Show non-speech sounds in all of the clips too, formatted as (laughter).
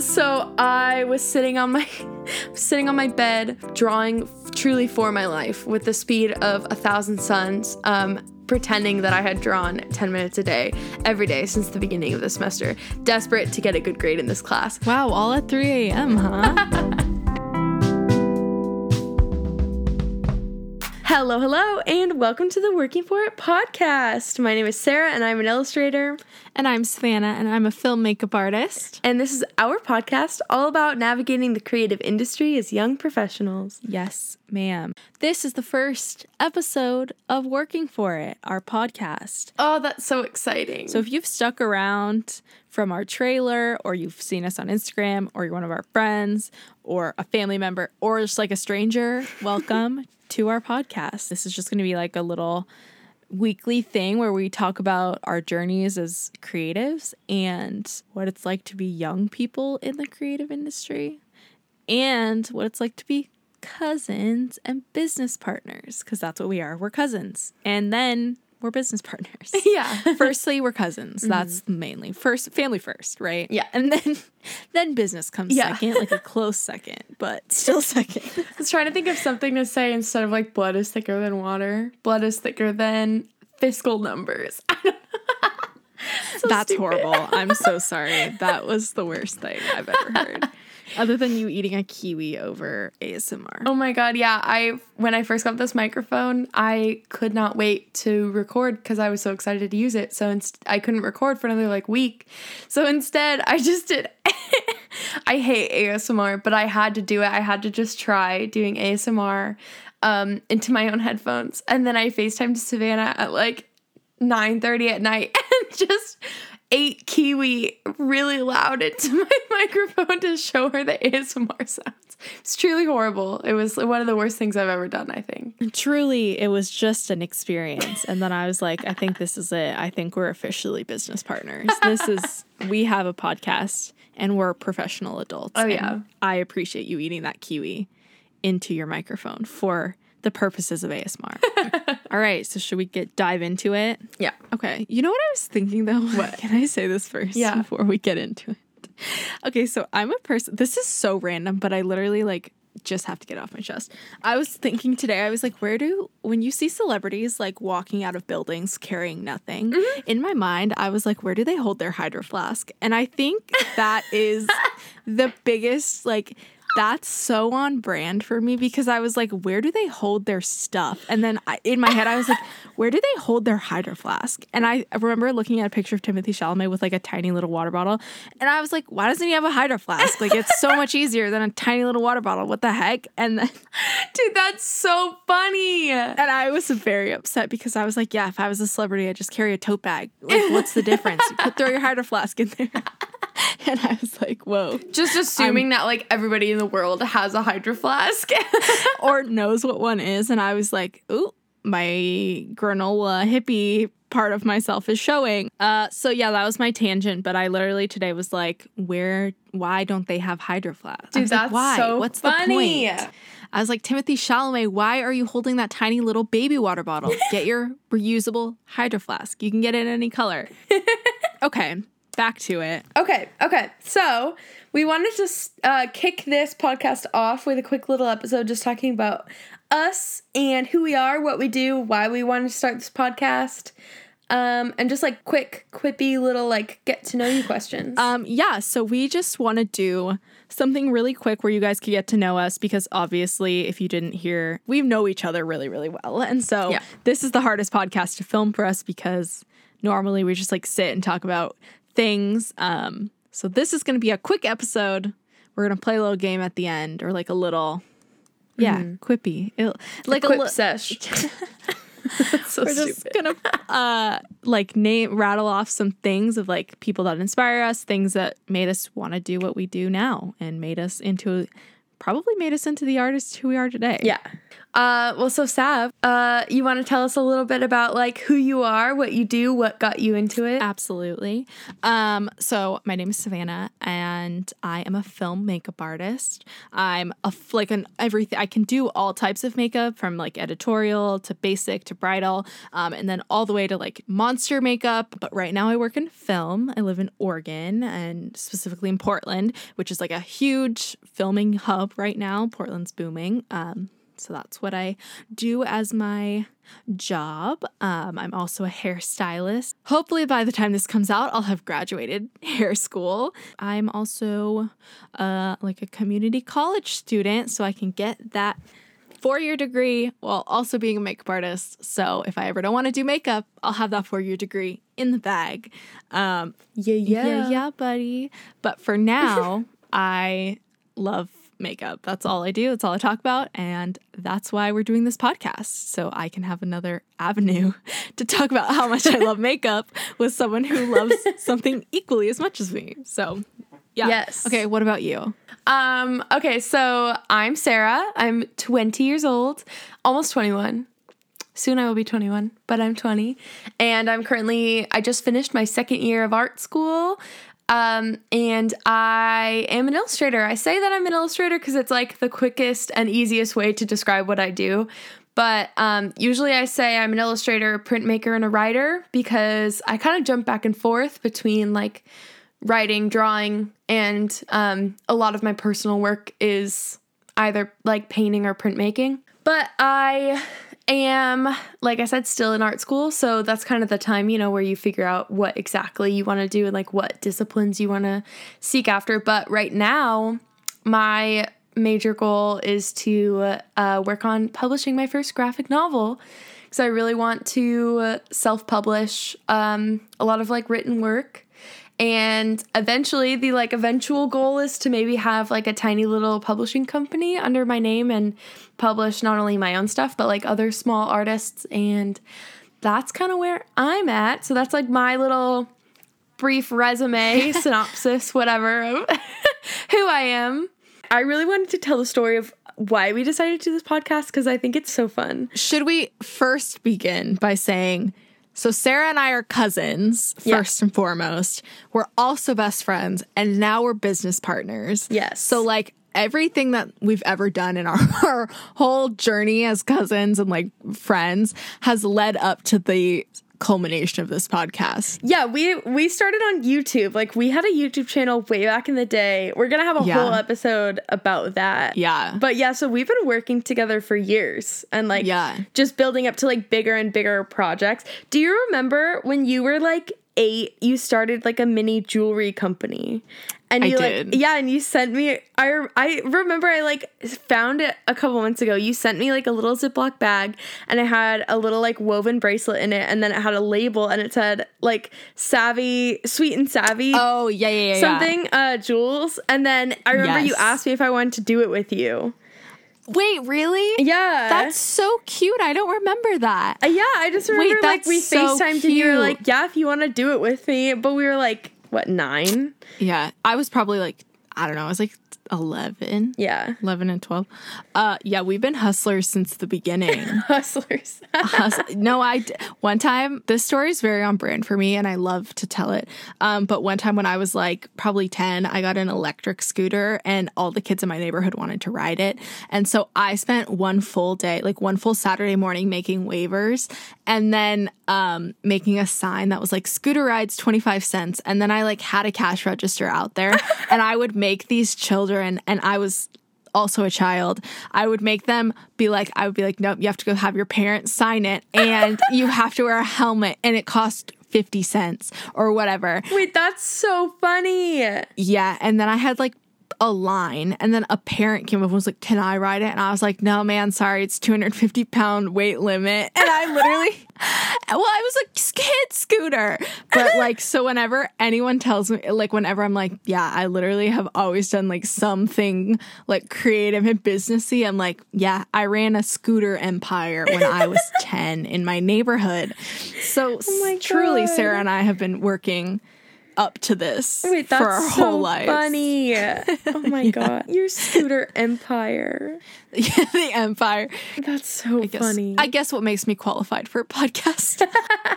So I was sitting on my (laughs) sitting on my bed, drawing truly for my life with the speed of a thousand suns. Um, pretending that I had drawn 10 minutes a day every day since the beginning of the semester, desperate to get a good grade in this class. Wow, all at 3 a.m., huh? (laughs) Hello, hello, and welcome to the Working for It podcast. My name is Sarah, and I'm an illustrator. and I'm Savannah, and I'm a film makeup artist. And this is our podcast all about navigating the creative industry as young professionals. Yes, ma'am. This is the first episode of Working for It, our podcast. Oh, that's so exciting. So if you've stuck around from our trailer, or you've seen us on Instagram, or you're one of our friends, or a family member, or just like a stranger, welcome (laughs) to our podcast. This is just going to be like a little weekly thing where we talk about our journeys as creatives and what it's like to be young people in the creative industry and what it's like to be cousins and business partners because that's what we are. We're cousins. And then we're business (laughs) partners. yeah. (laughs) Firstly, we're cousins. Mm-hmm. That's mainly first family first, right? Yeah. And then (laughs) then business comes Yeah. second, like a close second, but still second. I was trying to think of something to say instead of like blood is thicker than water. Blood is thicker than fiscal numbers. I don't know. So That's stupid. horrible. I'm so sorry. That was the worst thing I've ever heard. Other than you eating a kiwi over ASMR. Oh my god, yeah. I when I first got this microphone, I could not wait to record because I was so excited to use it. So inst- I couldn't record for another like week. So instead, I just did. (laughs) I hate ASMR, but I had to do it. I had to just try doing ASMR um, into my own headphones, and then I Facetimed Savannah at like nine thirty at night (laughs) and just ate kiwi really loud into (laughs) my microphone to show her the ASMR sounds. It's truly horrible. It was one of the worst things I've ever done, I think. Truly, it was just an experience. And then I was like, I think this is it. I think we're officially business partners. This is, (laughs) we have a podcast and we're professional adults. Oh, yeah. I appreciate you eating that kiwi into your microphone for the purposes of ASMR. (laughs) All right. So, should we get dive into it? Yeah. Okay. You know what I was thinking though? (laughs) What? Can I say this first Yeah. before we get into it? Okay, so I'm a person this is so random, but I literally like just have to get off my chest. I was thinking today, I was like, where do when you see celebrities like walking out of buildings carrying nothing, mm-hmm. in my mind, I was like, where do they hold their hydro flask? And I think that is (laughs) the biggest like that's so on brand for me because I was like, where do they hold their stuff? And then I, in my head, I was like, (laughs) where do they hold their hydro flask? And I, remember looking at a picture of Timothée Chalamet with like a tiny little water bottle. And I was like, why doesn't he have a hydro flask? Like, it's so much easier than a tiny little water bottle. What the heck? And then, (laughs) Dude, that's so funny. and I was very upset because I was like, yeah, if I was a celebrity, I'd just carry a tote bag. Like, what's the difference? You put, throw your hydro flask in there. (laughs) (laughs) And I was like, whoa. Just assuming that like everybody in the world has a hydro flask. (laughs) or knows what one is. And I was like, ooh, my granola hippie part of myself is showing. Uh, so yeah, that was my tangent. But I literally today was like, where, why don't they have hydro flasks? Dude, was like, why? so What's funny. the point? I was like, Timothée Chalamet, why are you holding that tiny little baby water bottle? (laughs) Get your reusable hydro flask. You can get it in any color. okay, back to it. Okay, okay. So we wanted to uh, kick this podcast off with a quick little episode just talking about us and who we are, what we do, why we wanted to start this podcast, um, and just like quick, quippy little like get to know you questions. Um, yeah, so we just want to do something really quick where you guys could get to know us because obviously, if you didn't hear, we know each other really, really well. And so Yeah. this is the hardest podcast to film for us because normally we just like sit and talk about things. Um, so this is going to be a quick episode. We're going to play a little game at the end or like a little, yeah, quippy. It'll- like a, Quip li- sesh. (laughs) (laughs) So we're stupid. just gonna uh like name rattle off some things of like people that inspire us things that made us want to do what we do now and made us into probably made us into the artists who we are today. Yeah. Uh, well, so Sav, uh, you want to tell us a little bit about like who you are, what you do, what got you into it? Absolutely. Um, so my name is Savannah, and I am a film makeup artist. I'm a like an everything. I can do all types of makeup, from like editorial to basic to bridal, um, and then all the way to like monster makeup. But right now, I work in film. I live in Oregon, and specifically in Portland, which is like a huge filming hub right now. Portland's booming. Um, so that's what I do as my job. Um, I'm also a hairstylist. Hopefully, by the time this comes out, I'll have graduated hair school. I'm also uh, like a community college student, so I can get that four year degree while also being a makeup artist. So if I ever don't want to do makeup, I'll have that four year degree in the bag. Um, Yeah, yeah, yeah, buddy. But for now, (laughs) I love makeup. That's all I do. That's all I talk about. And that's why we're doing this podcast. So I can have another avenue (laughs) to talk about how much I love (laughs) makeup with someone who loves (laughs) something equally as much as me. So, yeah. Yes. Okay. What about you? Um, okay, so I'm Sarah. I'm 20 years old, almost 21. Soon I will be 21, but I'm 20. And I'm currently, I just finished my second year of art school. Um, and I am an illustrator. I say that I'm an illustrator because it's like the quickest and easiest way to describe what I do. But um, usually I say I'm an illustrator, a printmaker, and a writer because I kind of jump back and forth between like writing, drawing, and um, a lot of my personal work is either like painting or printmaking. But I am, like I said, still in art school. So that's kind of the time, you know, where you figure out what exactly you want to do and like what disciplines you want to seek after. But right now, my major goal is to uh, work on publishing my first graphic novel because I really want to self publish um, a lot of like written work. And eventually, the like eventual goal is to maybe have like a tiny little publishing company under my name and publish not only my own stuff, but like other small artists. And that's kind of where I'm at. So that's like my little brief resume, (laughs) synopsis, whatever of (laughs) who I am. I really wanted to tell the story of why we decided to do this podcast because I think it's so fun. Should we first begin by saying, so Sarah and I are cousins, Yeah. first and foremost. We're also best friends, and now we're business partners. Yes. So, like, everything that we've ever done in our, (laughs) our whole journey as cousins and like friends has led up to the culmination of this podcast. Yeah, we we started on YouTube. Like we had a YouTube channel way back in the day. We're gonna have a Yeah. whole episode about that. Yeah. But yeah, so we've been working together for years and like Yeah. just building up to like bigger and bigger projects. Do you remember when you were like eight, you started like a mini jewelry company? And I you did. like yeah, and you sent me I I remember I like found it a couple months ago. You sent me like a little Ziploc bag and it had a little like woven bracelet in it and then it had a label and it said like savvy sweet and savvy Oh, yeah, yeah, yeah. yeah. something uh jewels and then I remember you asked me if I wanted to do it with you. Wait, really? Yeah. That's so cute. I don't remember that. Uh, yeah, I just remember like that's we so FaceTimed and you were like, yeah, if you want to do it with me. But we were like, what, nine? Yeah. I was probably like, I don't know, I was like 11. Yeah. 11 and 12. Uh yeah, we've been hustlers since the beginning. (laughs) Hustlers. (laughs) Hus- no, I d- one time this story is very on brand for me and I love to tell it. Um but one time when I was like probably 10, I got an electric scooter and all the kids in my neighborhood wanted to ride it. And so I spent one full day, like one full Saturday morning making waivers and then um making a sign that was like scooter rides 25 cents and then I like had a cash register out there (laughs) and I would make these children and I was also a child, I would make them be like, I would be like, nope, you have to go have your parents sign it and (laughs) you have to wear a helmet and it cost 50 cents or whatever. Wait, that's so funny. Yeah. And then I had like a line and then a parent came up and was like, Can I ride it? And I was like, No, man, sorry, it's 250 pound weight limit. And I literally, (laughs) well, I was a kid scooter. But like, so whenever anyone tells me, like, whenever I'm like, Yeah, I literally have always done like something like creative and businessy, I'm like, Yeah, I ran a scooter empire when I was (laughs) 10 in my neighborhood. So oh my truly. Sarah and I have been working up to this Wait, that's for our so whole life. funny. Oh (laughs) my god, your scooter empire. (laughs) Yeah, the empire. That's so I guess, funny. I guess what makes me qualified for a podcast.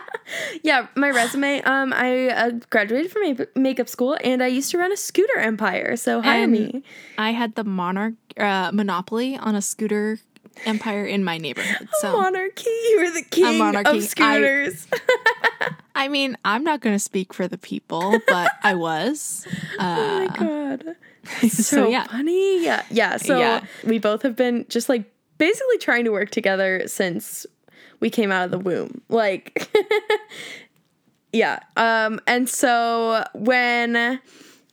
(laughs) yeah, my resume. Um, I uh, graduated from ma- makeup school, and I used to run a scooter empire. So hire And me. I had the monarch uh, monopoly on a scooter empire in my neighborhood. So monarchy. You were the king monarchy. I- of scooters. (laughs) I mean, I'm not going to speak for the people, but I was. (laughs) oh Uh, my god. (laughs) so, so yeah. funny. Yeah. Yeah. So Yeah. we both have been just like basically trying to work together since we came out of the womb. Like Yeah. Um and so when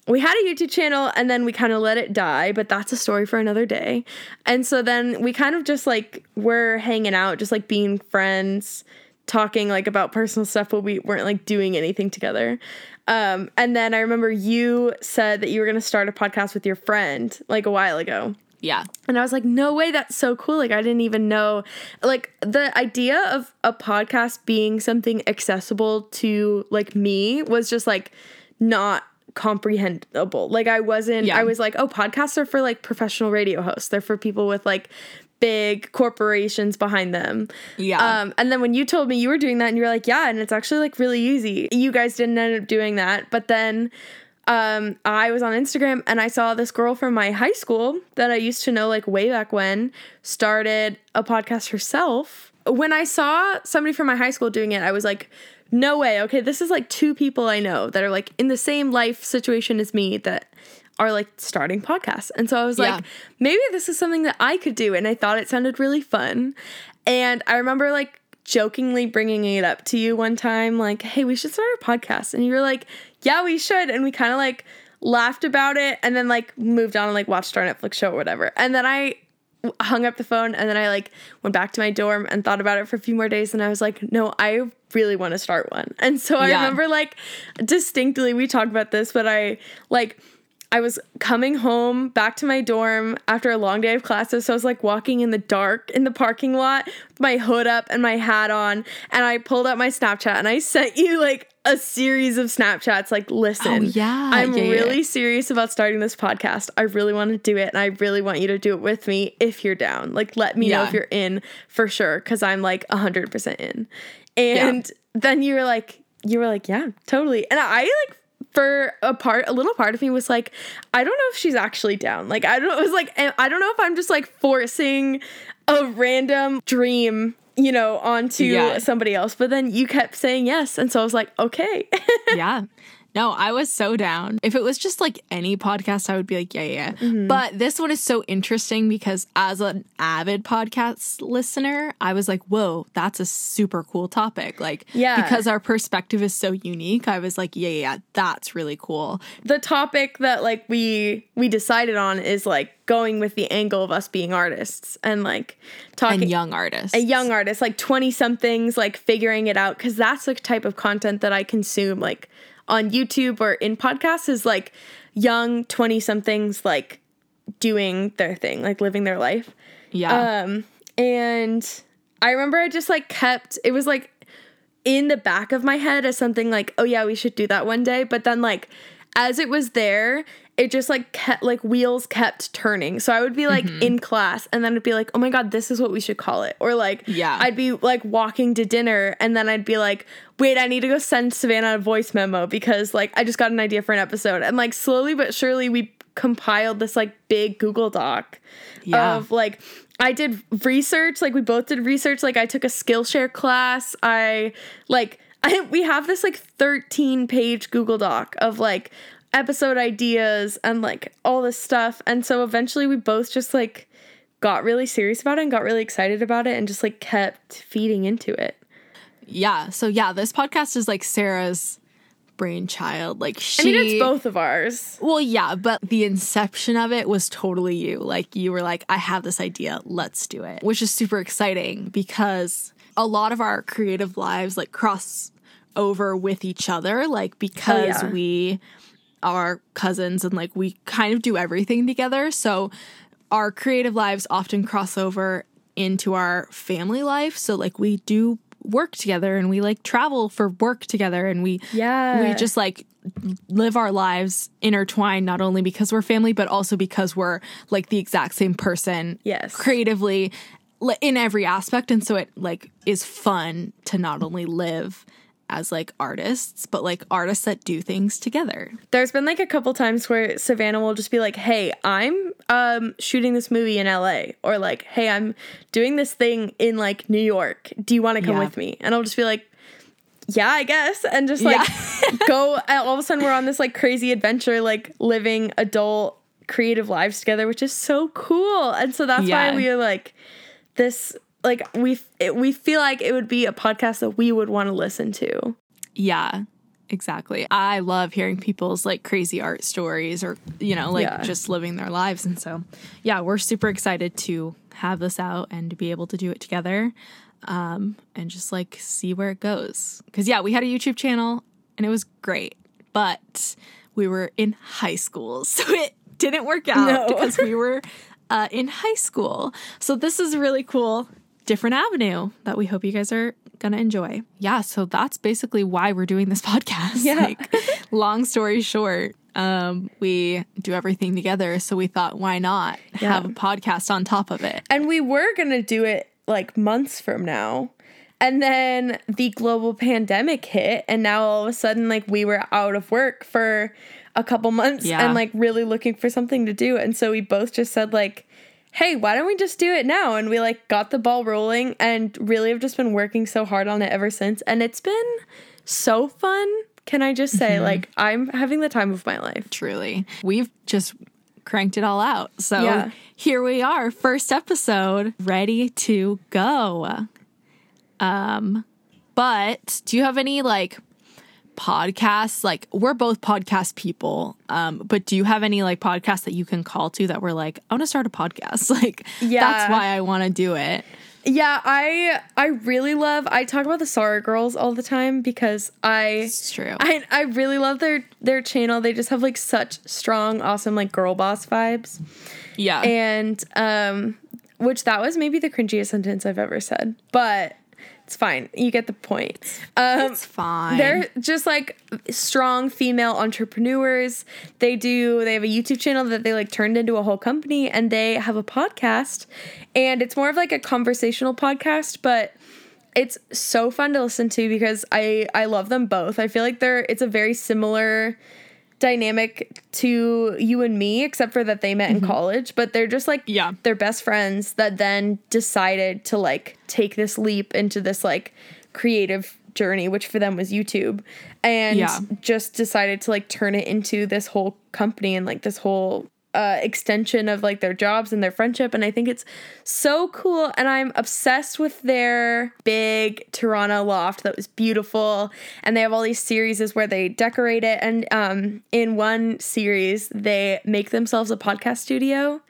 we had a YouTube channel and then we kind of let it die, but that's a story for another day. And so then we kind of just like were hanging out, just like being friends, talking like about personal stuff, but we weren't like doing anything together. Um, and then I remember you said that you were going to start a podcast with your friend like a while ago. Yeah. And I was like, no way, that's so cool. Like, I didn't even know. Like, the idea of a podcast being something accessible to, like, me was just, like, not comprehensible. Like, I wasn't, Yeah. I was like, oh, podcasts are for, like, professional radio hosts. They're for people with, like, big corporations behind them. Yeah. Um, and then when you told me you were doing that, and you were like, yeah, and it's actually, like, really easy. You guys didn't end up doing that. But then um, I was on Instagram and I saw this girl from my high school that I used to know like way back when started a podcast herself. When I saw somebody from my high school doing it, I was like, no way. Okay, this is like two people I know that are like in the same life situation as me that are like starting podcasts. And so I was Yeah. like, maybe this is something that I could do. And I thought it sounded really fun. And I remember like jokingly bringing it up to you one time, like, hey, we should start a podcast. And you were like, yeah, we should. And we kind of like laughed about it and then like moved on and like watched our Netflix show or whatever. And then I hung up the phone and then I like went back to my dorm and thought about it for a few more days and I was like, no, I really want to start one. And so I Yeah. remember like distinctly we talked about this, but I like I was coming home back to my dorm after a long day of classes. So I was like walking in the dark in the parking lot with my hood up and my hat on. And I pulled out my Snapchat and I sent you like a series of Snapchats like, listen, Oh, yeah. I'm Yeah, yeah. really serious about starting this podcast. I really want to do it. And I really want you to do it with me if you're down. Like, let me know if you're in for sure. Cause I'm like 100% in. And then you were like, you were like, yeah, totally. And I like, for a part, a little part of me was like, I don't know if she's actually down. Like, I don't know. It was like, eh, I don't know if I'm just like forcing a random dream, you know, onto Yeah. somebody else. But then you kept saying yes. And so I was like, okay. (laughs) yeah. No, I was so down. If it was just like any podcast, I would be like, yeah, yeah. Mm-hmm. But this one is so interesting because as an avid podcast listener, I was like, whoa, that's a super cool topic. Like, Yeah. because our perspective is so unique, I was like, yeah, yeah, that's really cool. the topic that like we we decided on is like going with the angle of us being artists and like talking And young artists. a young artist like 20 somethings like figuring it out because that's the type of content that i consume like on youtube or in podcasts is like young 20 somethings like doing their thing like living their life yeah. um and i remember i just like kept it was like in the back of my head as something like oh yeah we should do that one day but then like as it was there it just like kept like wheels kept turning so i would be like Mm-hmm. in class and then it'd be like oh my god this is what we should call it or like Yeah. i'd be like walking to dinner and then i'd be like wait i need to go send savannah a voice memo because like i just got an idea for an episode and like slowly but surely we compiled this like big google doc Yeah. of like I did research, like we both did research. Like I took a Skillshare class. I like I we have this like 13 page Google Doc of like episode ideas and like all this stuff. And so eventually we both just like got really serious about it and got really excited about it and just like kept feeding into it. yeah. So, yeah, this podcast is like Sarah's brainchild. Like, she. I mean, it's both of ours. Well, yeah, but the inception of it was totally you. Like, you were like, I have this idea, let's do it, which is super exciting because a lot of our creative lives like cross over with each other, like, because yeah. we are cousins and like we kind of do everything together. So, our creative lives often cross over into our family life. So, like, we do work together and we like travel for work together and we Yeah. we just like live our lives intertwined not only because we're family but also because we're like the exact same person Yes. creatively in every aspect and so it like is fun to not only live as like artists but like artists that do things together There's been like a couple times where Savannah will just be like, "Hey, I'm um shooting this movie in LA," or like, "Hey, I'm doing this thing in like New York. Do you want to come Yeah. with me?" And I'll just be like, "Yeah, I guess," and just like (laughs) go. And all of a sudden, we're on this like crazy adventure, like living adult creative lives together, which is so cool. And so that's Yeah. why we are like this. Like we it, we feel like it would be a podcast that we would want to listen to. Yeah, exactly. I love hearing people's like crazy art stories or, you know, like Yeah. just living their lives. And so, yeah, we're super excited to have this out and to be able to do it together um, and just like see where it goes. Because, yeah, we had a YouTube channel and it was great, but we were in high school. (laughs) So it didn't work out No. because we were uh, in high school. So this is really cool, different avenue that we hope you guys are gonna enjoy. Yeah, so that's basically why we're doing this (laughs) podcast. Yeah. Like, long story short, um, we do everything together, so we thought, why not have a podcast on top of it? And we were going to do it like months from now. And then the global pandemic hit, and now all of a sudden, like, we were out of work for a couple months Yeah. and like really looking for something to do. And so we both just said, like, hey, why don't we just do it now? And we like got the ball rolling and really have just been working so hard on it ever since. And it's been so fun. Can I just say, like, I'm having the time of my life. Truly, we've just cranked it all out. So Yeah. here we are, first episode, ready to go. Um, but do you have any like podcasts? Like we're both podcast people, um, but do you have any like podcasts that you can call to that we're like, I want to start a podcast? (laughs) Like Yeah. that's why I want to do it. Yeah, I I really love I talk about the Sorry Girls all the time because I It's true. I I really love their their channel. They just have like such strong, awesome like girl boss vibes. yeah. And um which that was maybe the cringiest sentence I've ever said. But it's fine. You get the point. Um it's fine. they're just like strong female entrepreneurs. They do, they have a YouTube channel that they like turned into a whole company and they have a podcast. And it's more of like a conversational podcast, but it's so fun to listen to because I I love them both. I feel like they're it's a very similar dynamic to you and me except for that they met in mm-hmm. college, but they're just like Yeah. they're best friends that then decided to like take this leap into this like creative journey which for them was YouTube and Yeah. just decided to like turn it into this whole company and like this whole uh, extension of like their jobs and their friendship and I think it's so cool and I'm obsessed with their big Toronto loft that was beautiful and they have all these series where they decorate it and um in one series they make themselves a podcast studio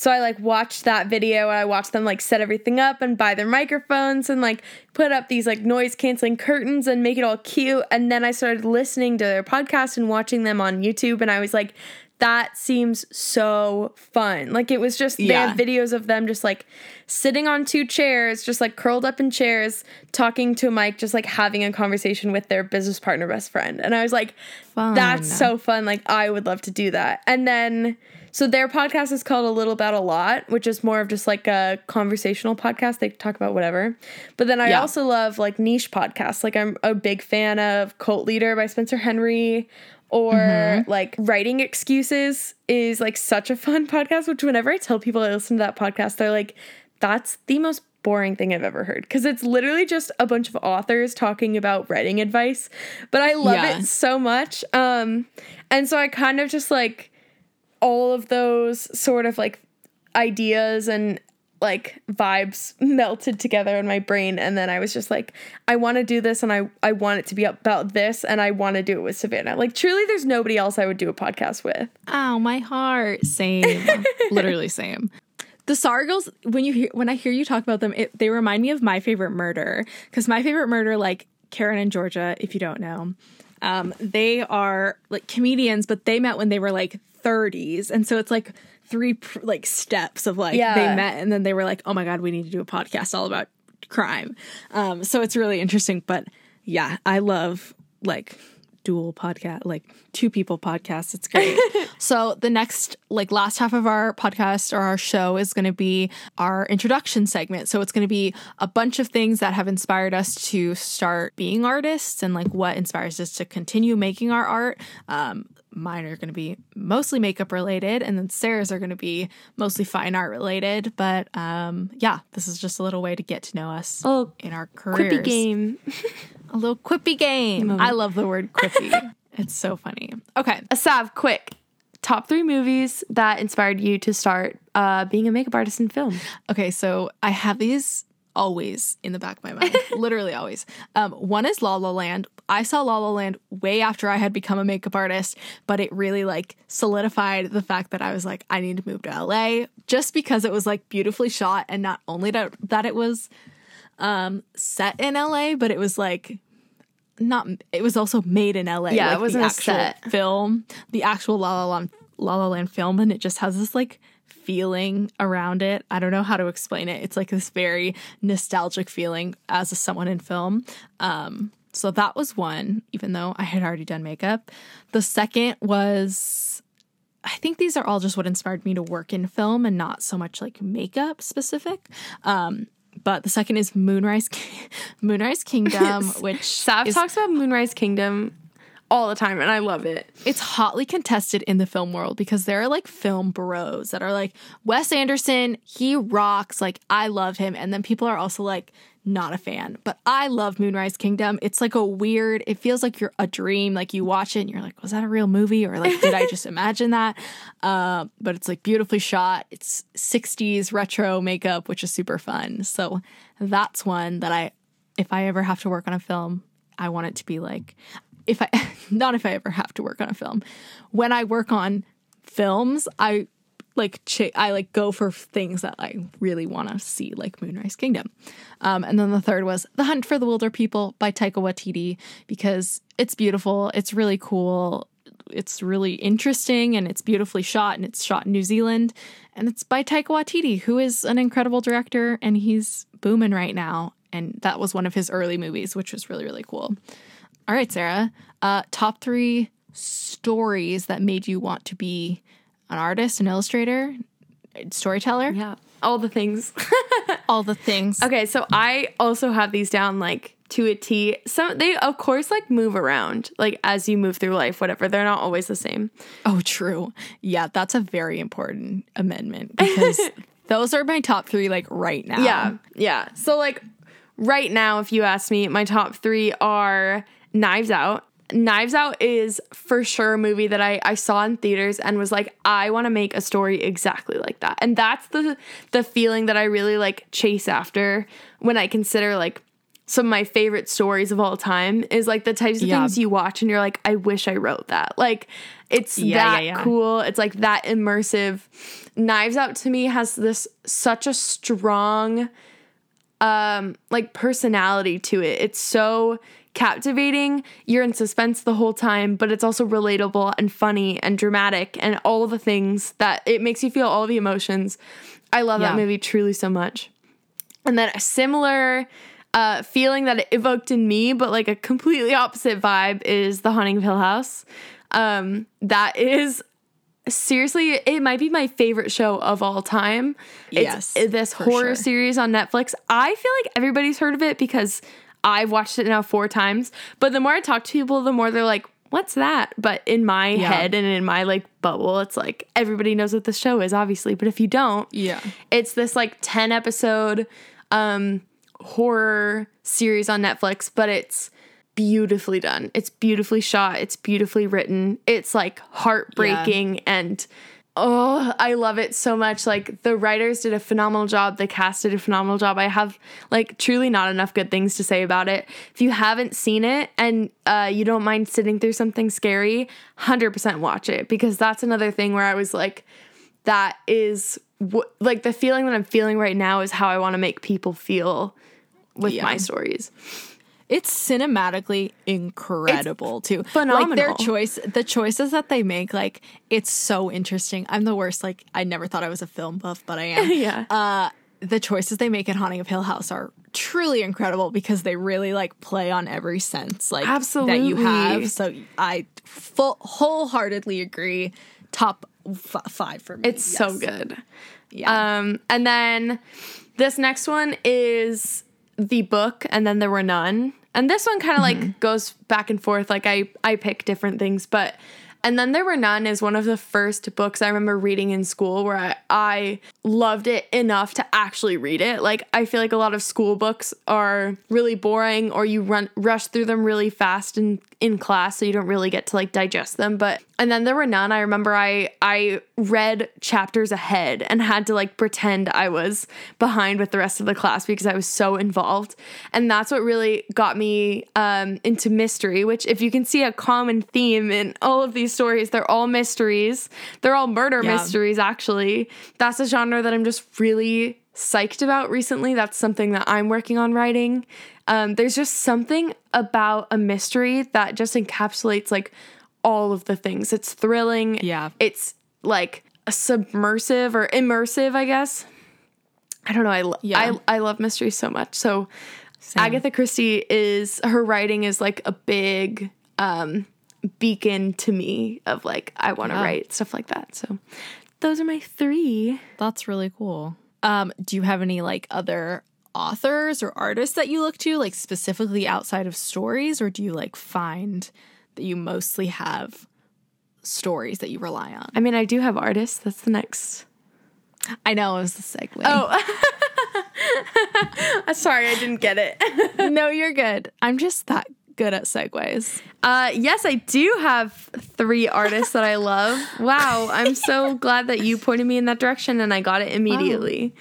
so I like watched that video and I watched them like set everything up and buy their microphones and like put up these like noise canceling curtains and make it all cute. And then I started listening to their podcast and watching them on YouTube and I was like, that seems so fun. Like it was just they Yeah. had videos of them just like sitting on two chairs, just like curled up in chairs, talking to a mic, just like having a conversation with their business partner, best friend. And I was like, Fun. that's so fun. Like I would love to do that. And then so their podcast is called A Little About a Lot, which is more of just like a conversational podcast. They talk about whatever. But then I Yeah. also love like niche podcasts. Like I'm a big fan of Cult Liter by Spencer Henry or Mm-hmm. like Writing Excuses is like such a fun (laughs) podcast, which whenever I tell people I listen to that podcast, they're like, that's the most boring thing I've ever heard because it's literally just a bunch of authors talking about writing advice. But I love Yeah. it so much. Um and so I kind of just like all of those sort of like ideas and like vibes melted together in my brain and then I was just like I want to do this and I I want it to be about this and I want to do it with Savannah. Like truly there's nobody else I would do a podcast with. Oh, my heart. Same. (laughs) Literally same. The Sorry when you hear when I hear you talk about them, it, they remind me of my favorite murder. Because my favorite murder, like Karen and Georgia, if you don't know, um, they are like comedians, but they met when they were like 30s, and so it's like three pr- like steps of like Yeah. they met and then they were like, oh my god, we need to do a podcast all about crime. Um, so it's really interesting. But yeah, I love like dual podcast, like two people podcasts. It's great. (laughs) so the next, like last half of our podcast or our show is going to be our introduction segment. So it's going to be a bunch of things that have inspired us to start being artists and like what inspires us to continue making our art. Um, mine are going to be mostly makeup related and then sarah's are going to be mostly fine art related but um yeah this is just a little way to get to know us Oh, in our careers quippy game. (laughs) a little quippy game. I love the word quippy. (laughs) It's so funny. Okay Asav, quick. Top three movies that inspired you to start uh, being a makeup artist in film. okay so i have these always in the back of my mind. (laughs) Literally always. Um one is la la land. I saw la la land way after i had become a makeup artist but it really like solidified the fact that i was like i need to move to la just because it was like beautifully shot and not only that, that it was um set in la but it was like not it was also made in LA. Yeah, it wasn't a actual set. film, the actual La La Land La La Land film, and it just has this like feeling around it. I don't know how to explain it. It's like this very nostalgic feeling as a someone in film. Um, so that was one, even though I had already done makeup. The second was I think these are all just what inspired me to work in film and not so much like makeup specific. Um, but the second is Moonrise (laughs) Moonrise Kingdom, (laughs) which Sav is talks about Moonrise Kingdom all the time, and I love it. it's hotly contested in the film world because there are like film bros that are like Wes Anderson, he rocks, like I love him, and then people are also like not a fan. But I love Moonrise Kingdom. It's like a weird, it feels like you're a dream. Like you watch it and you're like, was that a real movie? Or like, did I just (laughs) imagine that? Uh, but it's like beautifully shot. It's 60s retro makeup, which is super fun. So that's one that I, if I ever have to work on a film, I want it to be like, if I, (laughs) not if I ever have to work on a film, when I work on films, I like ch- I like go for things that I really want to see, like Moonrise Kingdom. Um, and then the third was The Hunt for the Wilderpeople by Taika Waititi because it's beautiful, it's really cool, it's really interesting, and it's beautifully shot, and it's shot in New Zealand, and it's by Taika Waititi, who is an incredible director, and he's booming right now. And that was one of his early movies, which was really really cool. All right, Sarah. Uh, top three stories that made you want to be an artist, an illustrator, storyteller, Yeah, all the things. (laughs) all the things. okay, so I also have these down like to a T. Some they of course like move around like as you move through life, whatever. They're not always the same. Oh, true. Yeah, that's a very important amendment because (laughs) those are my top three, like right now. Yeah, yeah. So like right now, if you ask me, my top three are Knives Out. Knives Out is for sure a movie that I, I saw in theaters and was like, I want to make a story exactly like that. And that's the the feeling that I really like chase after when I consider like some of my favorite stories of all time is like the types of Yeah. things you watch and you're like, I wish I wrote that. Like it's Yeah, that yeah, cool. It's like that immersive. Knives Out to me has this such a strong um like personality to it. It's so captivating. You're in suspense the whole time, but it's also relatable and funny and dramatic and all the things that it makes you feel all the emotions. I love that movie truly so much. And then a similar uh, feeling that it evoked in me, but like a completely opposite vibe, is The Haunting of Hill House. Um, that is seriously, it might be my favorite show of all time. Yes, It's this horror sure. series on Netflix. I feel like everybody's heard of it because I've watched it now four times. But the more I talk to people, the more they're like, what's that? But in my Yeah. head and in my like bubble, it's like everybody knows what the show is, obviously. But if you don't, Yeah. it's this like 10 episode um horror series on Netflix, but it's beautifully done. It's beautifully shot, it's beautifully written. It's like heartbreaking and oh, I love it so much. Like the writers did a phenomenal job, the cast did a phenomenal job. I have like truly not enough good things to say about it. If you haven't seen it and uh, you don't mind sitting through something scary, 100% watch it because that's another thing where I was like that is what like the feeling that I'm feeling right now is how I want to make people feel with Yeah. my stories. It's cinematically incredible too. Like their choice, the choices that they make, like it's so interesting. I'm the worst. Like I never thought I was a film buff, but I am. (laughs) Yeah. Uh, the choices they make in Haunting of Hill House are truly incredible because they really like play on every sense like Absolutely. that you have. So I full wholeheartedly agree. Top f- five for me. It's so good. Yeah. Um, and then this next one is the book, and then there were none. And this one kind of like mm-hmm. goes back and forth. Like I I pick different things, but and then there were none is one of the first books I remember reading in school where I, I loved it enough to actually read it. Like I feel like a lot of school books are really boring or you run rush through them really fast in in class so you don't really get to like digest them. But and then there were none. I remember I I read chapters ahead and had to like pretend I was behind with the rest of the class because I was so involved. And that's what really got me um, into mystery, which if you can see a common theme in all of these stories, they're all mysteries. They're all murder Yeah. mysteries, actually. That's a genre that I'm just really psyched about recently. That's something that I'm working on writing. Um, there's just something about a mystery that just encapsulates like all of the things. It's thrilling. Yeah. It's like a submersive or immersive, I guess. I don't know. I, lo- Yeah. I I love mysteries so much. So Agatha Christie is her writing is like a big um beacon to me of like I want to Yeah. write stuff like that. So those are my 3. That's really cool. Um, do you have any like other authors or artists that you look to, like specifically outside of stories, or do you like find that you mostly have stories that you rely on? I mean, I do have artists. That's the next. I know it was the segue. Oh. (laughs) (laughs) Sorry, I didn't get it. (laughs) no, you're good. I'm just that good at segues. Uh, yes, I do have three artists that I love. Wow, I'm so (laughs) glad that you pointed me in that direction and I got it immediately.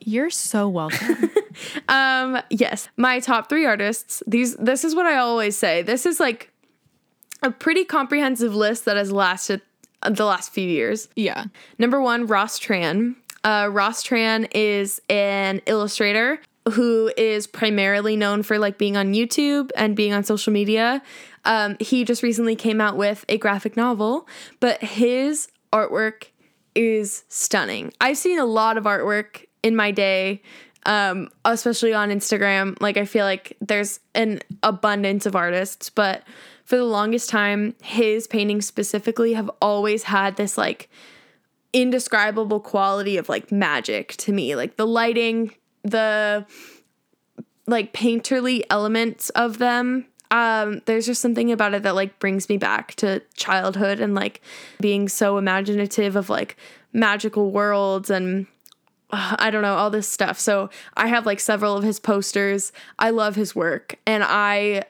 You're so welcome. (laughs) Um, yes, my top three artists. These, this is what I always say. This is like a pretty comprehensive list that has lasted uh, the last few years. yeah. Number one, Ross Tran. Uh, Ross Tran is an illustrator who is primarily known for like being on YouTube and being on social media. Um, he just recently came out with a graphic novel, but his artwork is stunning. I've seen a lot of artwork in my day, um, especially on Instagram. Like I feel like there's an abundance of artists, but for the longest time, his paintings specifically have always had this like indescribable quality of like magic to me. Like the lighting, the like painterly elements of them. Um, there's just something about it that like brings me back to childhood and like being so imaginative of like magical worlds and uh, I don't know, all this stuff. So I have like several of his posters. I love his work and I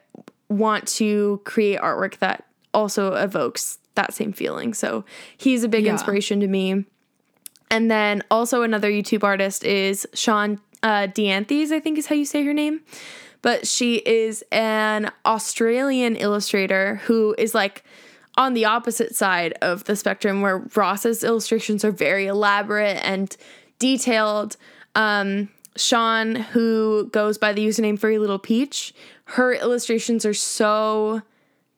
want to create artwork that also evokes that same feeling. So he's a big Yeah. inspiration to me. And then also another YouTube artist is Sean uh, Dianthes, I think is how you say her name. But she is an Australian illustrator who is like on the opposite side of the spectrum, where Ross's illustrations are very elaborate and detailed. Um, Sean, who goes by the username Furry Little Peach, her illustrations are so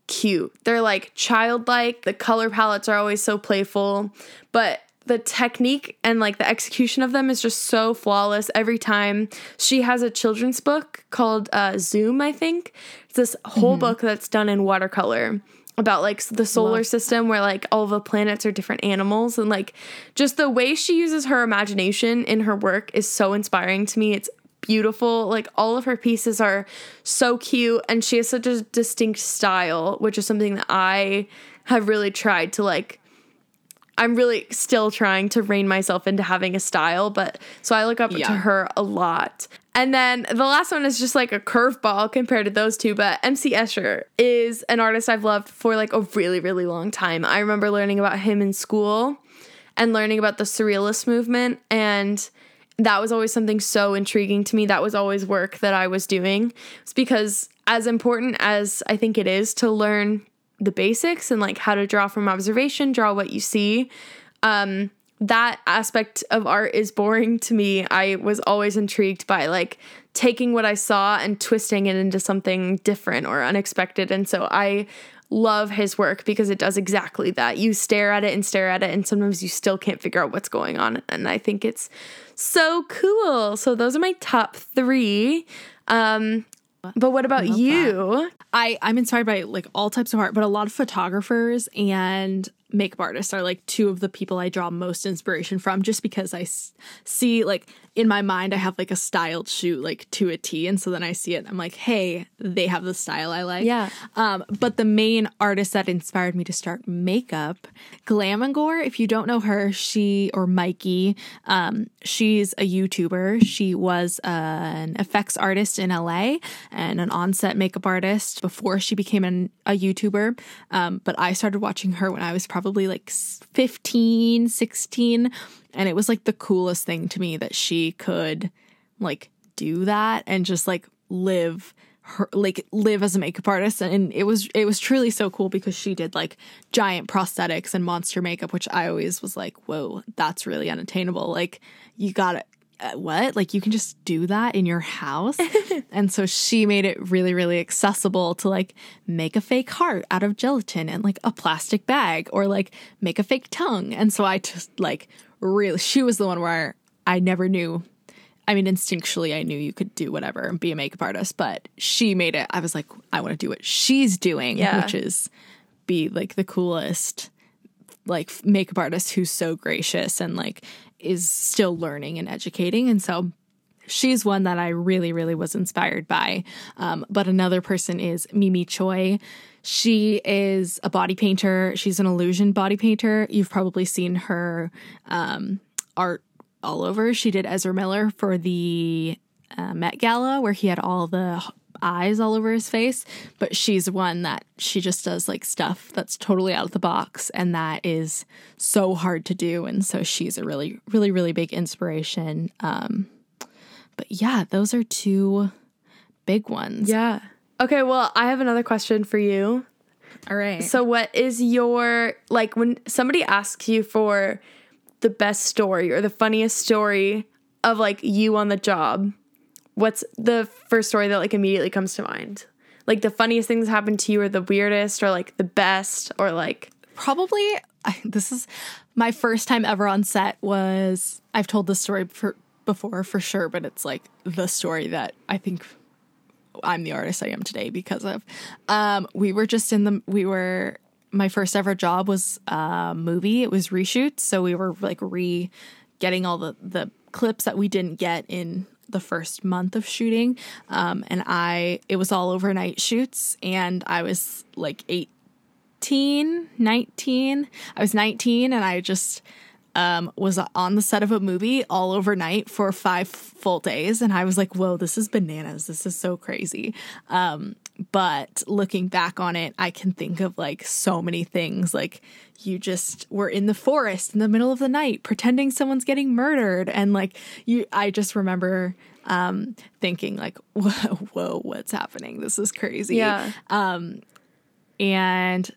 cute. They're like childlike. The color palettes are always so playful, but the technique and like the execution of them is just so flawless every time. She has a children's book called uh, Zoom, I think. It's this whole book that's done in watercolor about like the solar Love system where like all the planets are different animals and like just the way she uses her imagination in her work is so inspiring to me. It's beautiful. Like all of her pieces are so cute and she has such a distinct style, which is something that I have really tried to like I'm really still trying to rein myself into having a style, but so I look up Yeah. to her a lot. And then the last one is just like a curveball compared to those two, but MC Escher is an artist I've loved for like a really, really long time. I remember learning about him in school and learning about the surrealist movement and that was always something so intriguing to me. That was always work that I was doing. It's because as important as I think it is to learn the basics and like how to draw from observation, draw what you see, um, that aspect of art is boring to me. I was always intrigued by like taking what I saw and twisting it into something different or unexpected. And so I love his work because it does exactly that. You stare at it and stare at it, and sometimes you still can't figure out what's going on. And I think it's so cool. So those are my top three. Um, but what about you? I I'm inspired by like all types of art, but a lot of photographers and makeup artists are like two of the people I draw most inspiration from just because I s- see like in my mind I have like a styled shoot like to a T and so then I see it I'm like hey they have the style I like. Yeah. um but the main artist that inspired me to start makeup Glam&Gore if you don't know her she or Mykie um she's a YouTuber. She was uh, an effects artist in LA and an on-set makeup artist before she became an, a YouTuber. Um but I started watching her when I was probably like 15 16 and it was like the coolest thing to me that she could like do that and just like live her like live as a makeup artist. And it was it was truly so cool because she did like giant prosthetics and monster makeup which i always was like whoa that's really unattainable. Like you gotta uh, Uh, what like you can just do that in your house (laughs) and so she made it really really accessible to like make a fake heart out of gelatin and like a plastic bag or like make a fake tongue and so i just like really she was the one where i never knew I mean, instinctually, I knew you could do whatever and be a makeup artist, but she made it. I was like, I want to do what she's doing, Yeah. which is be like the coolest, like makeup artist who's so gracious and like is still learning and educating. And so she's one that I really, really was inspired by. Um, but another person is Mimi Choi. She is a body painter. She's an illusion body painter. You've probably seen her um, art all over. She did Ezra Miller for the uh, Met Gala, where he had all the eyes all over his face. But she's one that she just does like stuff that's totally out of the box, and that is so hard to do. And so she's a really, really, really big inspiration. Um, but yeah, those are two big ones. Yeah. Okay, well, I have another question for you. All right. So, what is your like when somebody asks you for the best story or the funniest story of like you on the job? What's the first story that like immediately comes to mind? Like the funniest things happened to you, or the weirdest, or like the best, or like probably this is my first time ever on set was I've told this story for before for sure, but it's like the story that I think I'm the artist I am today because of. Um, we were just in the we were my first ever job was a movie. It was reshoots, so we were like re getting all the the clips that we didn't get in the first month of shooting. Um, and I it was all overnight shoots, and I was like eight 18, 19. I was 19 and I just um, was on the set of a movie all overnight for five full days. And I was like, whoa, this is bananas. This is so crazy. Um, but looking back on it, I can think of like so many things. Like you just were in the forest in the middle of the night pretending someone's getting murdered. And like you, I just remember um, thinking like, (laughs) whoa, whoa, what's happening? This is crazy yeah, and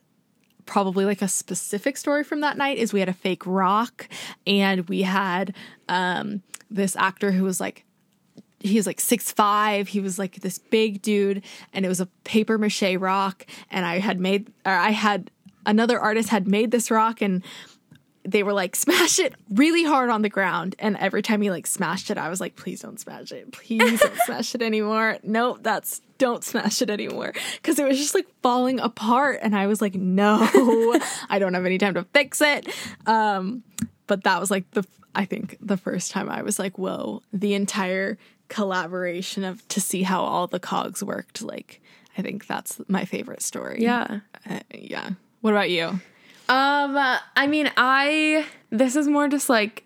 probably like a specific story from that night is we had a fake rock and we had um this actor who was like he was like six five. He was like this big dude and it was a paper mache rock and i had made or i had another artist had made this rock and they were like (laughs) smash it really hard on the ground. And every time he like smashed it i was like please don't smash it. Please don't (laughs) smash it anymore. Nope that's don't smash it anymore. Because it was just like falling apart and i was like no (laughs) i don't have any time to fix it. Um but that was like the i think the first time i was like whoa the entire collaboration of to see how all the cogs worked like i think that's my favorite story yeah. Uh, yeah what about you Um, uh, I mean, I this is more just like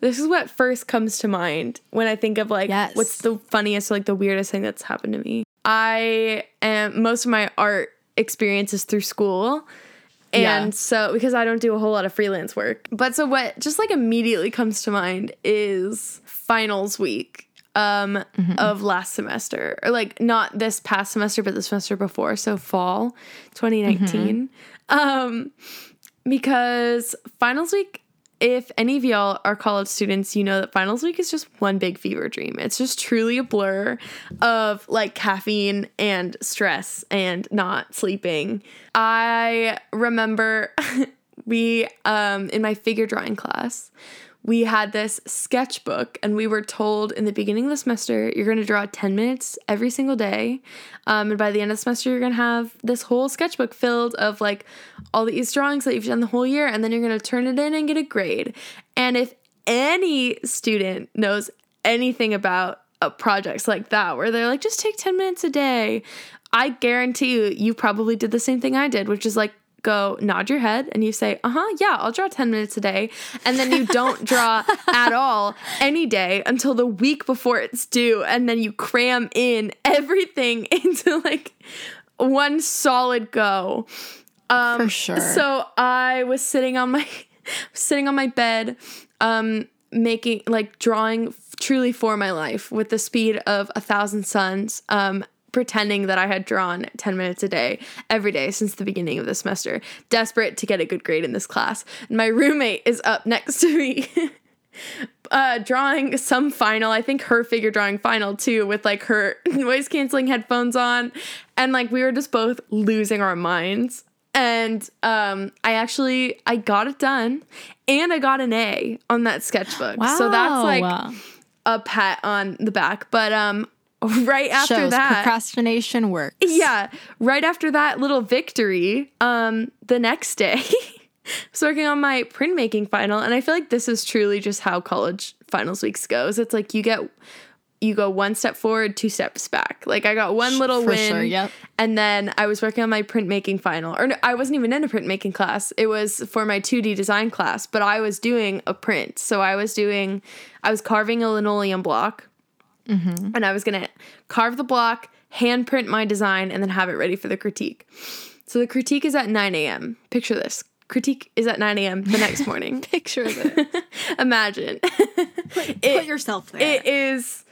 this is what first comes to mind when I think of like Yes. what's the funniest or like the weirdest thing that's happened to me. I am most of my art experiences through school. And Yeah. so because I don't do a whole lot of freelance work. But so what just like immediately comes to mind is finals week um of last semester or like not this past semester but the semester before so fall 2019 um because finals week if any of y'all are college students, you know that finals week is just one big fever dream. It's just truly a blur of like caffeine and stress and not sleeping. I remember (laughs) we um in my figure drawing class, we had this sketchbook and we were told in the beginning of the semester you're going to draw 10 minutes every single day. Um, and by the end of the semester you're going to have this whole sketchbook filled of like all these drawings that you've done the whole year and then you're going to turn it in and get a grade. And if any student knows anything about uh, projects like that where they're like just take 10 minutes a day i guarantee you you probably did the same thing i did which is like go nod your head and you say, uh huh, yeah, I'll draw 10 minutes a day. And then you don't (laughs) draw at all any day until the week before it's due. And then you cram in everything (laughs) into like one solid go. Um, For sure. So I was sitting on my (laughs) sitting on my bed, um, making like drawing truly for my life with the speed of a thousand suns. Um, pretending that I had drawn 10 minutes a day every day since the beginning of the semester, desperate to get a good grade in this class. And my roommate is up next to me. (laughs) uh, drawing some final, I think her figure drawing final too, with like her (laughs) noise canceling headphones on. And like we were just both losing our minds. And um, I actually I got it done and I got an A on that sketchbook. So that's like a pat on the back. But um (laughs) right after Shows that. procrastination works. yeah right after that little victory um the next day (laughs) i was working on my printmaking final and i feel like this is truly just how college finals weeks goes it's like you get you go one step forward two steps back. Like i got one little For win sure, yep. and then i was working on my printmaking final. Or no, i wasn't even in a printmaking class. It was for my 2d design class but i was doing a print. So i was doing i was carving a linoleum block Mm-hmm. and I was gonna carve the block, hand print my design, and then have it ready for the critique. So the critique is at 9 a.m. Picture this. Critique is at 9 a.m. the next morning. (laughs) Picture this. (laughs) Imagine. Put (laughs) yourself there. It is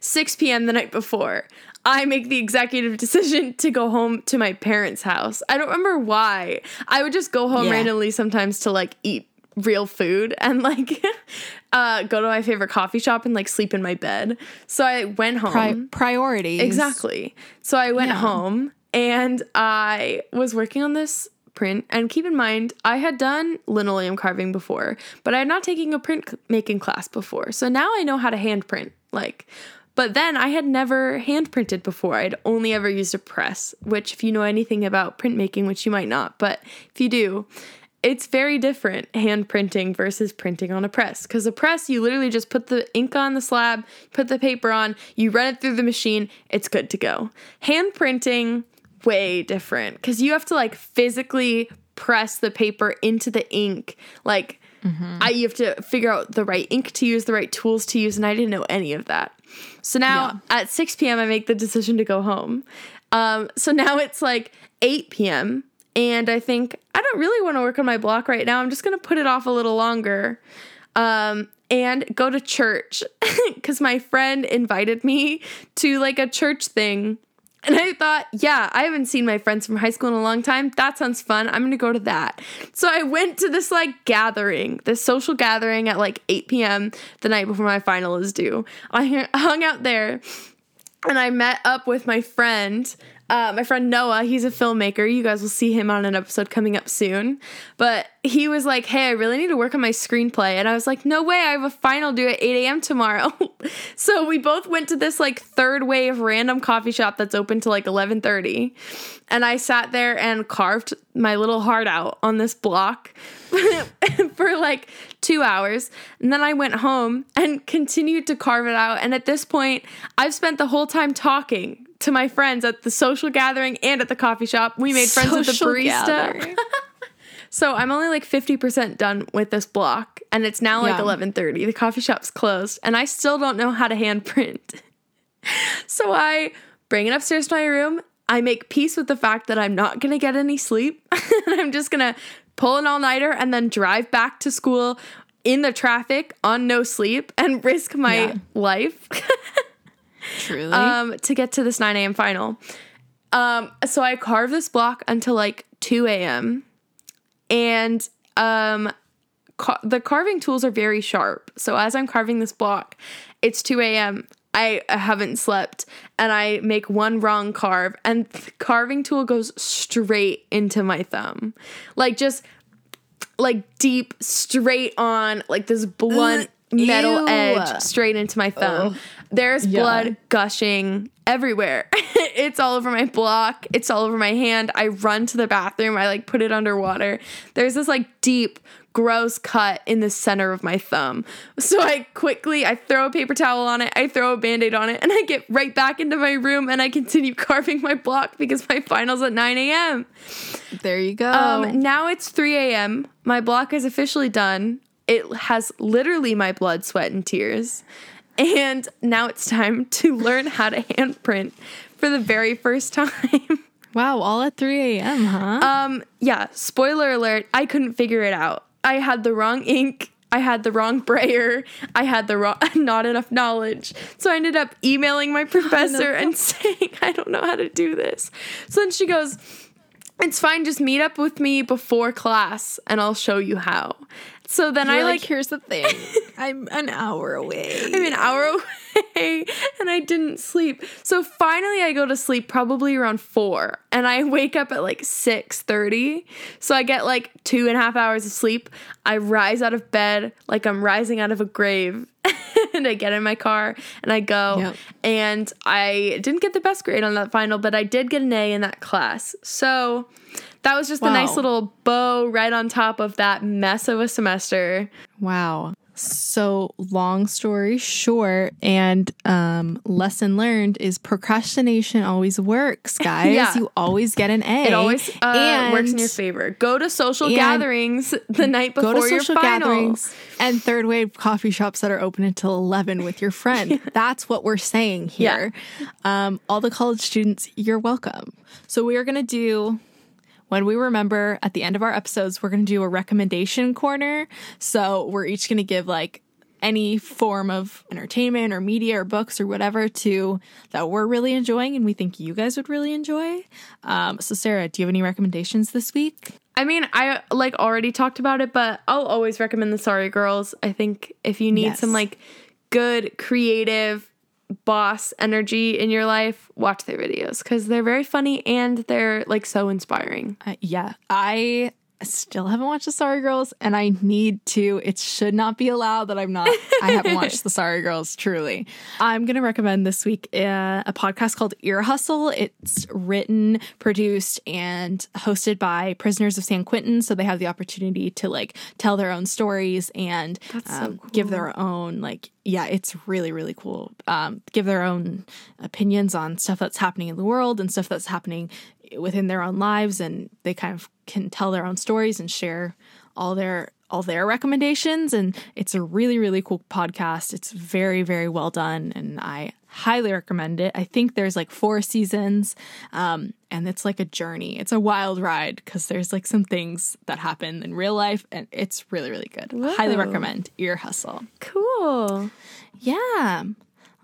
6 p.m. the night before. I make the executive decision to go home to my parents' house. I don't remember why. I would just go home Yeah. randomly sometimes to like eat real food and like (laughs) uh, go to my favorite coffee shop and like sleep in my bed. So I went home. Pri- priorities. Exactly. So I went Yeah. home and I was working on this print. And keep in mind, I had done linoleum carving before, but I had not taken a print making class before. So now I know how to hand print. Like, but then I had never hand printed before. I'd only ever used a press, which, if you know anything about printmaking, which you might not, but if you do, it's very different hand printing versus printing on a press. Because a press, you literally just put the ink on the slab, put the paper on, you run it through the machine, it's good to go. Hand printing, way different. Because you have to like physically press the paper into the ink. Like, I, you have to figure out the right ink to use, the right tools to use, and I didn't know any of that. So now at 6 p.m., I make the decision to go home. Um, so now it's like 8 p.m. And I think I don't really want to work on my block right now. I'm just going to put it off a little longer um, and go to church (laughs) because my friend invited me to like a church thing. And I thought, yeah, I haven't seen my friends from high school in a long time. That sounds fun. I'm going to go to that. So I went to this like gathering, this social gathering at like 8 p.m. the night before my final is due. I (laughs) hung out there and I met up with my friend, uh, my friend Noah. He's a filmmaker. You guys will see him on an episode coming up soon. But he was like, "Hey, I really need to work on my screenplay," and I was like, "No way! I have a final due at 8 a.m. tomorrow." (laughs) so we both went to this like third wave random coffee shop that's open to like 11:30, and I sat there and carved my little heart out on this block (laughs) for like two hours. And then I went home and (laughs) continued to carve it out. And at this point, I've spent the whole time talking to my friends at the social gathering and at the coffee shop. We made friends with the barista. (laughs) So I'm only like 50% done with this block and it's now like Yeah. 11:30. The coffee shop's closed and I still don't know how to hand print. (laughs) so I bring it upstairs to my room. I make peace with the fact that I'm not going to get any sleep. (laughs) and I'm just going to pull an all-nighter and then drive back to school in the traffic on no sleep and risk my Yeah. life Truly. um, to get to this 9 a.m. final. Um, so I carved this block until like 2 a.m. and um, ca- the carving tools are very sharp. So as I'm carving this block, it's 2 a.m. I haven't slept and I make one wrong carve and the carving tool goes straight into my thumb. Like just like deep straight on like this blunt metal Ew. edge straight into my thumb. There's Yeah. blood gushing everywhere. (laughs) it's all over my block. It's all over my hand. I run to the bathroom. I like put it underwater. There's this like deep gross cut in the center of my thumb. So I quickly I throw a paper towel on it. I throw a band-aid on it and I get right back into my room and I continue (laughs) carving my block because my finals at 9 a.m. There you go. Um, now it's 3 a.m. My block is officially done. It has literally my blood, sweat, and tears. And now it's time to learn how to handprint for the very first time. (laughs) wow, all at 3 a.m., huh? um, yeah, spoiler alert, I couldn't figure it out. I had the wrong ink. I had the wrong brayer. I had the wrong, (laughs) not enough knowledge. So I ended up emailing my (laughs) professor and saying, I don't know how to do this. So then she goes, It's fine, just meet up with me before class and I'll show you how. So then I You're like, here's the thing. (laughs) I'm an hour away. I'm an hour away (laughs) and I didn't sleep. So finally I go to sleep probably around four and I wake up at like 6.30. So I get like two and a half hours of sleep. I rise out of bed like I'm rising out of a grave. (laughs) and I get in my car and I go. Yep. And I didn't get the best grade on that final, but I did get an A in that class. So that was just a nice little bow right on top of that mess of a semester. Wow. So long story short, and um, lesson learned is procrastination always works, (laughs) guys. Yeah. You always get an A. It always uh, works in your favor. Go to social gatherings the night before Go to your social gatherings and third wave coffee shops that are open until 11 with your friend. (laughs) That's what we're saying here. Um, all the college students, you're welcome. So we are going to do when we remember at the end of our episodes, we're going to do a recommendation corner. So we're each going to give like any form of entertainment or media or books or whatever to that we're really enjoying and we think you guys would really enjoy. Um, so Sarah, do you have any recommendations this week? I mean, I like already talked about it, but I'll always recommend the Sorry Girls. I think if you need Yes. some like good creative boss energy in your life, watch their videos because they're very funny and they're like so inspiring. Uh, yeah, I still haven't watched the Sorry Girls, and I need to. It should not be allowed that I'm not. I haven't (laughs) watched the Sorry Girls. Truly, I'm going to recommend this week uh, a podcast called Ear Hustle. It's written, produced, and hosted by prisoners of San Quentin, so they have the opportunity to like tell their own stories and That's so um, give their own like yeah, it's really, really cool. Um, give their own opinions on stuff that's happening in the world and stuff that's happening within their own lives, and they kind of can tell their own stories and share all their all their recommendations. And it's a really, really cool podcast. It's very, very well done, and I highly recommend it. I think there's like four seasons, um, and it's like a journey. It's a wild ride because there's like some things that happen in real life, and it's really, really good. Highly recommend Ear Hustle. Cool. Yeah.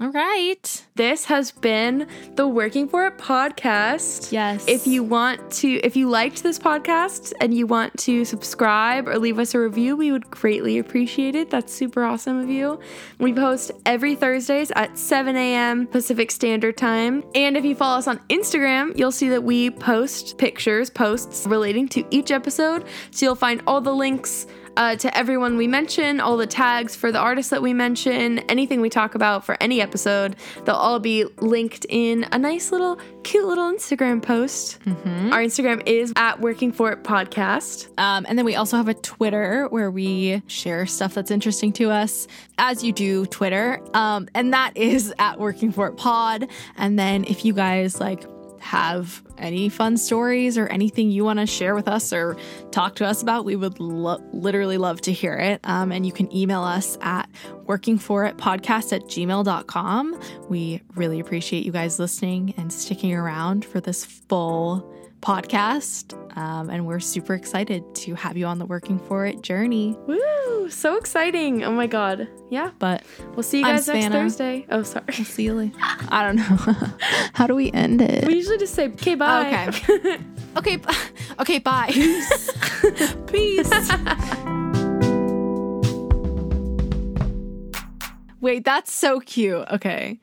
All right. This has been the Working for It podcast. Yes. If you want to, if you liked this podcast and you want to subscribe or leave us a review, we would greatly appreciate it. That's super awesome of you. We post every Thursdays at 7 a.m. Pacific Standard Time. And if you follow us on Instagram, you'll see that we post pictures, posts relating to each episode. So you'll find all the links uh, to everyone we mention, all the tags for the artists that we mention, anything we talk about for any episode, they'll all be linked in a nice little, cute little Instagram post. Our Instagram is at Working For It Podcast. Um, and then we also have a Twitter where we share stuff that's interesting to us, as you do Twitter. Um, and that is at Working for It Pod. And then if you guys like have any fun stories or anything you want to share with us or talk to us about, we would lo- literally love to hear it. Um, and you can email us at workingforitpodcast at gmail.com. We really appreciate you guys listening and sticking around for this full podcast. Um, and we're super excited to have you on the Working For It journey. Woo! So exciting. Oh my God. Yeah. But we'll see you guys next Thursday. Oh, sorry. We'll see you later. (laughs) I don't know. (laughs) How do we end it? We usually just say, okay, bye. Oh, okay. (laughs) okay. B- okay, bye. Peace. Peace. Wait, that's so cute. Okay.